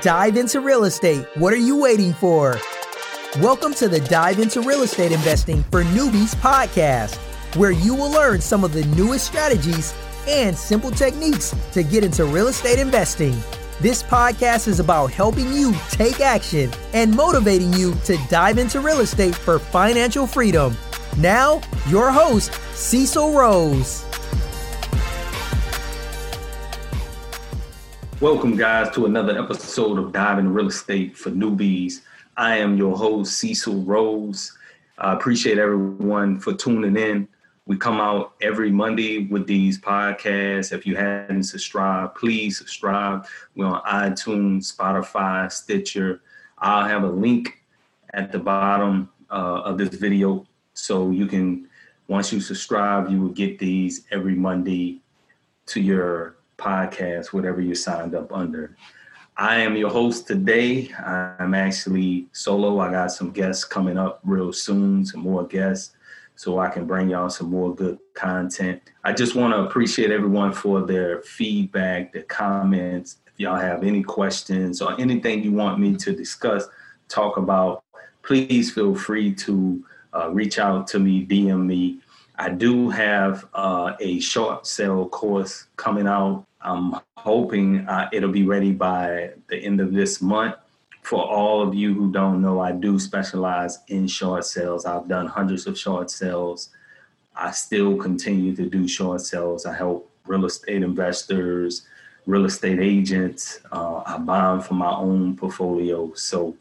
Dive into real estate. What are you waiting for? Welcome to the Dive into Real Estate Investing for Newbies podcast, where you will learn some of the newest strategies and simple techniques to get into real estate investing. This podcast is about helping you take action and motivating you to dive into real estate for financial freedom. Now, your host, Cecil Rose. Welcome, guys, to another episode of Diving Real Estate for Newbies. I am your host, Cecil Rose. I appreciate everyone for tuning in. We come out every Monday with these podcasts. If you haven't subscribed, please subscribe. We're on iTunes, Spotify, Stitcher. I'll have a link at the bottom uh, of this video so you can, once you subscribe, you will get these every Monday to your podcast, whatever you signed up under. I am your host today. I'm actually solo. I got some guests coming up real soon, some more guests, so I can bring y'all some more good content. I just want to appreciate everyone for their feedback, their comments. If y'all have any questions or anything you want me to discuss, talk about, please feel free to uh, reach out to me, DM me. I do have uh, a short sale course coming out I'm hoping uh, it'll be ready by the end of this month. For all of you who don't know, I do specialize in short sales. I've done hundreds of short sales. I still continue to do short sales. I help real estate investors, real estate agents. Uh, I buy them for my own portfolio. So,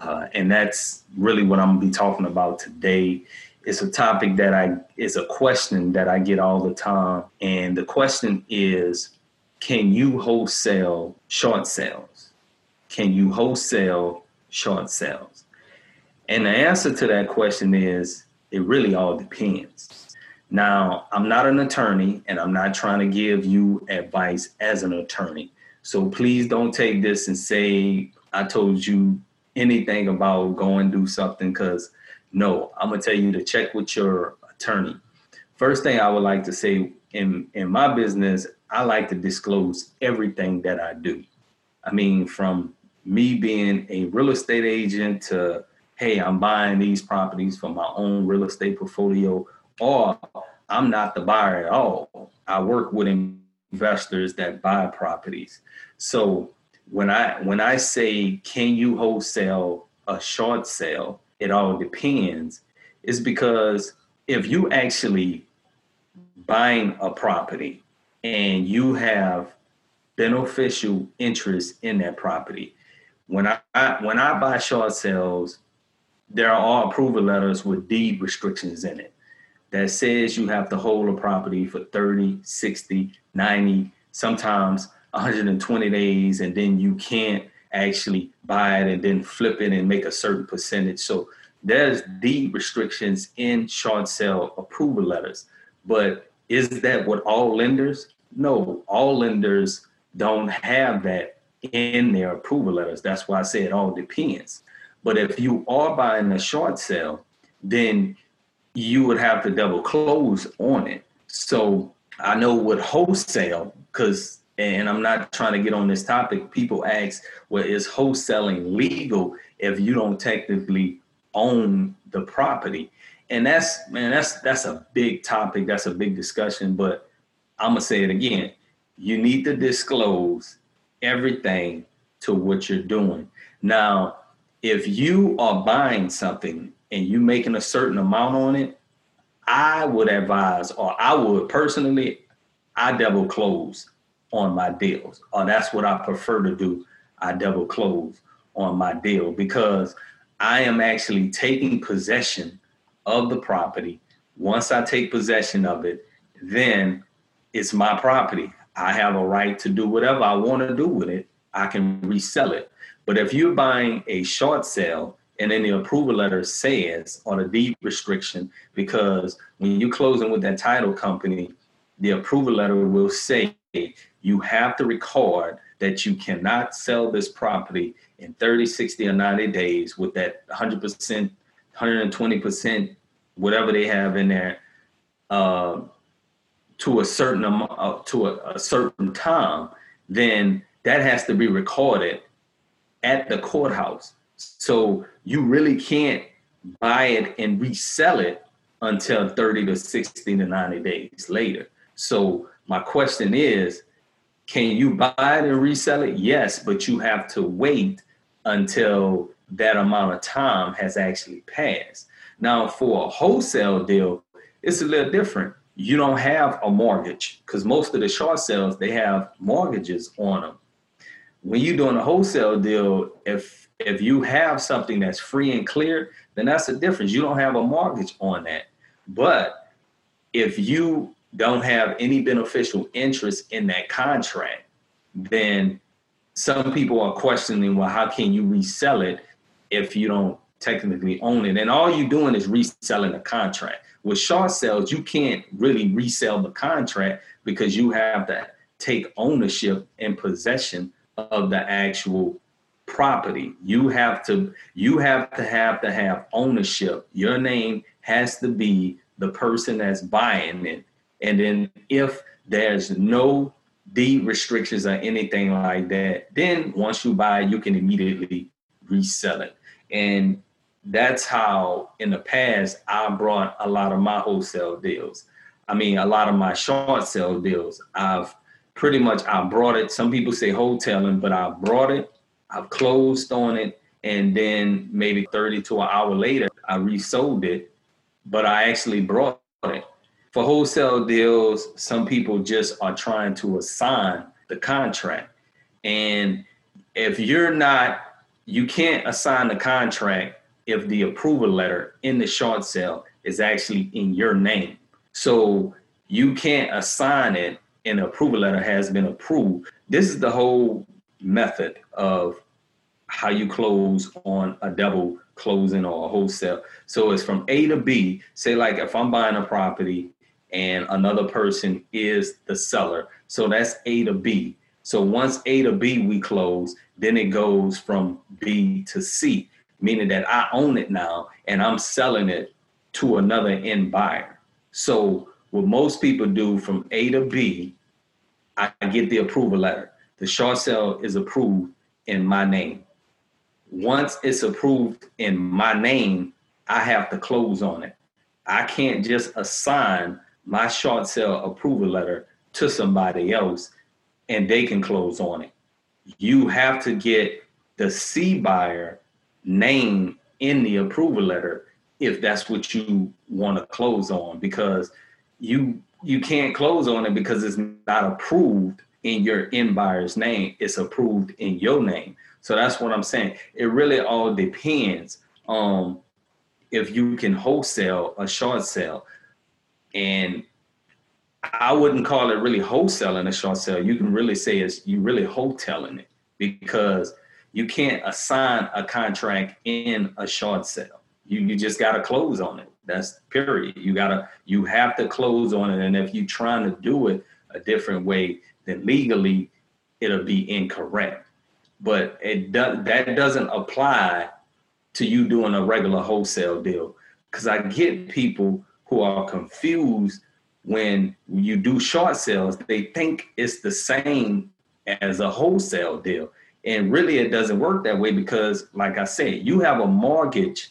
uh, and that's really what I'm gonna be talking about today. It's a topic that I is a question that I get all the time, and the question is can you wholesale short sales? Can you wholesale short sales? And the answer to that question is it really all depends. Now, I'm not an attorney and I'm not trying to give you advice as an attorney. So please don't take this and say I told you anything about going do something because no, I'm gonna tell you to check with your attorney. First thing I would like to say in in my business, I like to disclose everything that I do. I mean, from me being a real estate agent to, hey, I'm buying these properties for my own real estate portfolio, or I'm not the buyer at all. I work with investors that buy properties. So when I when I say can you wholesale a short sale, it all depends. Is because if you actually buying a property and you have beneficial interest in that property. When I, I when I buy short sales, there are all approval letters with deed restrictions in it that says you have to hold a property for 30, 60, 90, sometimes 120 days, and then you can't actually buy it and then flip it and make a certain percentage. So there's deed restrictions in short sale approval letters. But is that what all lenders? No, all lenders don't have that in their approval letters. That's why I say it all depends. But if you are buying a short sale, then you would have to double close on it. So I know with wholesale, because and I'm not trying to get on this topic, people ask, well, is wholesaling legal if you don't technically own the property? And that's man, that's that's a big topic. That's a big discussion. But I'm gonna say it again. You need to disclose everything to what you're doing. Now, if you are buying something and you making a certain amount on it, I would advise, or I would personally, I double close on my deals, or that's what I prefer to do. I double close on my deal because I am actually taking possession of the property. Once I take possession of it, then it's my property. I have a right to do whatever I want to do with it. I can resell it. But if you're buying a short sale and then the approval letter says on a deed restriction, because when you're closing with that title company, the approval letter will say you have to record that you cannot sell this property in 30, 60, or 90 days with that 100%, 120% whatever they have in there uh, to a certain amount, uh, to a, a certain time, then that has to be recorded at the courthouse. So you really can't buy it and resell it until 30 to 60 to 90 days later. So my question is, can you buy it and resell it? Yes, but you have to wait until that amount of time has actually passed. Now, for a wholesale deal, it's a little different. You don't have a mortgage because most of the short sales they have mortgages on them. When you're doing a wholesale deal, if if you have something that's free and clear, then that's the difference. You don't have a mortgage on that. But if you don't have any beneficial interest in that contract, then some people are questioning, well, how can you resell it if you don't technically own it? And all you're doing is reselling the contract. With short sales, you can't really resell the contract because you have to take ownership and possession of the actual property. You have to you have to have to have ownership. Your name has to be the person that's buying it. And then if there's no deed restrictions or anything like that, then once you buy, you can immediately resell it. And that's how in the past I brought a lot of my wholesale deals. I mean, a lot of my short sale deals. I've pretty much I brought it. Some people say wholesaling, but I brought it I've closed on it, and then maybe 30 to an hour later, I resold it, but I actually brought it. For wholesale deals, some people just are trying to assign the contract. And if you're not, you can't assign the contract if the approval letter in the short sale is actually in your name. So you can't assign it and the approval letter has been approved. This is the whole method of how you close on a double closing or a wholesale. So it's from A to B. Say like if I'm buying a property and another person is the seller. So that's A to B. So once A to B we close, then it goes from B to C, meaning that I own it now and I'm selling it to another end buyer. So what most people do from A to B, I get the approval letter. The short sale is approved in my name. Once it's approved in my name, I have to close on it. I can't just assign my short sale approval letter to somebody else and they can close on it. You have to get the C buyer name in the approval letter if that's what you want to close on because you you can't close on it because it's not approved in your end buyer's name it's approved in your name. So that's what i'm saying. It really all depends on if you can wholesale a short sale. And i wouldn't call it really wholesaling a short sale you can really say it's you really wholesaling it because you can't assign a contract in a short sale you, you just got to close on it that's period. You gotta you have to close on it. And if you're trying to do it a different way, then legally it'll be incorrect. But it does that doesn't apply to you doing a regular wholesale deal. Cause I get people who are confused when you do short sales, they think it's the same as a wholesale deal. And really, it doesn't work that way because, like I said, you have a mortgage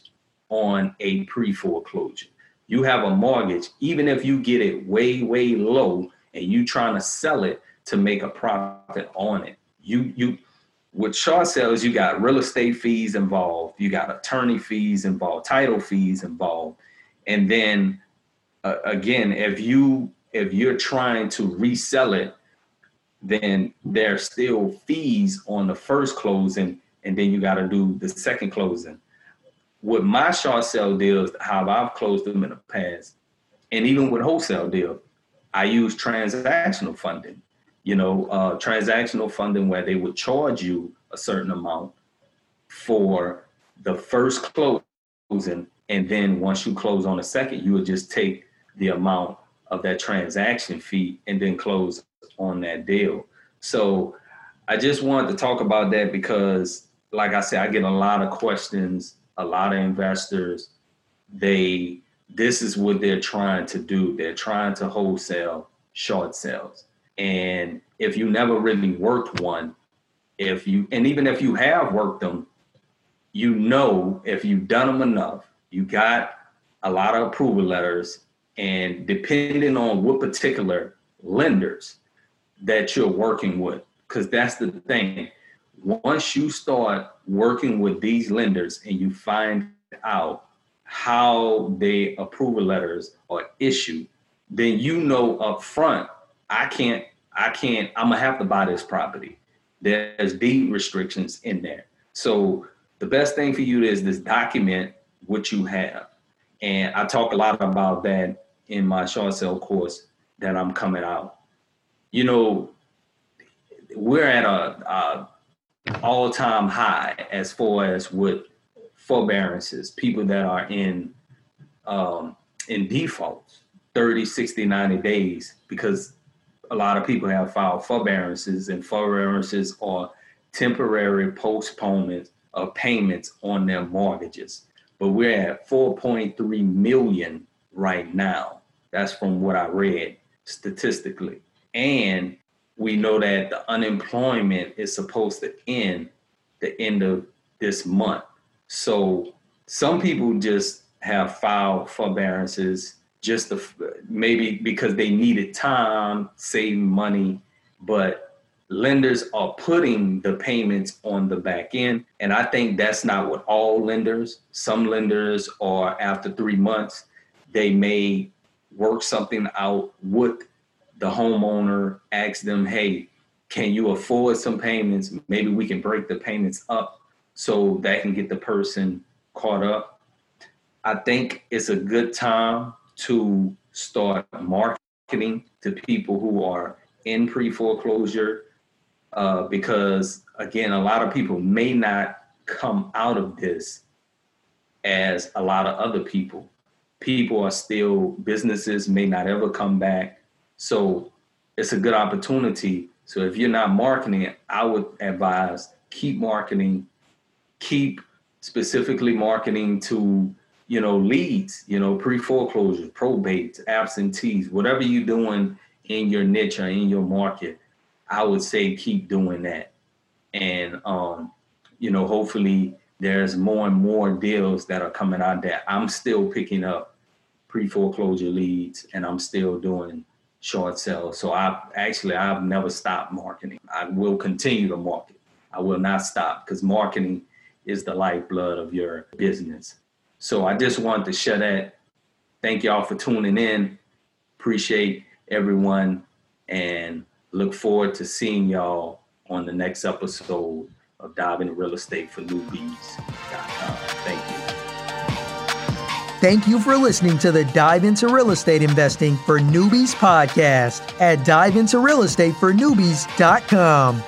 on a pre foreclosure. You have a mortgage, even if you get it way, way low and you trying to sell it to make a profit on it. You you with short sales, you got real estate fees involved, you got attorney fees involved, title fees involved, and then uh, again, if you if you're trying to resell it, then there's still fees on the first closing, and then you got to do the second closing with my short sale deals, how I've closed them in the past, and even with wholesale deals, I use transactional funding. You know, uh, transactional funding where they would charge you a certain amount for the first closing, and then once you close on the second, you would just take the amount of that transaction fee and then close on that deal. So I just wanted to talk about that because, like I said, I get a lot of questions a lot of investors, they this is what they're trying to do. They're trying to wholesale short sales. And if you never really worked one, if you and even if you have worked them, you know if you've done them enough, you got a lot of approval letters, and depending on what particular lenders that you're working with, because that's the thing. Once you start working with these lenders and you find out how they approval letters are issued, then you know up front, I can't, I can't, I'm gonna have to buy this property. There's deed restrictions in there. So the best thing for you is this document what you have. And I talk a lot about that in my short sale course that I'm coming out. You know, we're at a, a all-time high as far as what forbearances, people that are in um, in defaults, 30, 60, 90 days, because a lot of people have filed forbearances, and forbearances are temporary postponements of payments on their mortgages. But we're at 4.3 million right now. That's from what I read statistically. And we know that the unemployment is supposed to end the end of this month. So some people just have filed forbearances just to, maybe because they needed time, saving money, but lenders are putting the payments on the back end. And I think that's not what all lenders, some lenders are after three months, they may work something out with the homeowner, ask them, hey, can you afford some payments? Maybe we can break the payments up so that can get the person caught up. I think it's a good time to start marketing to people who are in pre foreclosure uh, because, again, a lot of people may not come out of this as a lot of other people. People are still, businesses may not ever come back. So it's a good opportunity. So if you're not marketing, I would advise keep marketing, keep specifically marketing to you know leads, you know pre foreclosure, probates, absentees, whatever you're doing in your niche or in your market. I would say keep doing that, and um, you know hopefully there's more and more deals that are coming out that I'm still picking up pre foreclosure leads, and I'm still doing short sales. So I actually I've never stopped marketing. I will continue to market. I will not stop because marketing is the lifeblood of your business. So I just wanted to share that. Thank y'all for tuning in. Appreciate everyone and look forward to seeing y'all on the next episode of Diving in Real Estate for Newbies.com. Thank you. Thank you for listening to the Dive into Real Estate Investing for Newbies podcast at diveintorealestatefornewbies.com.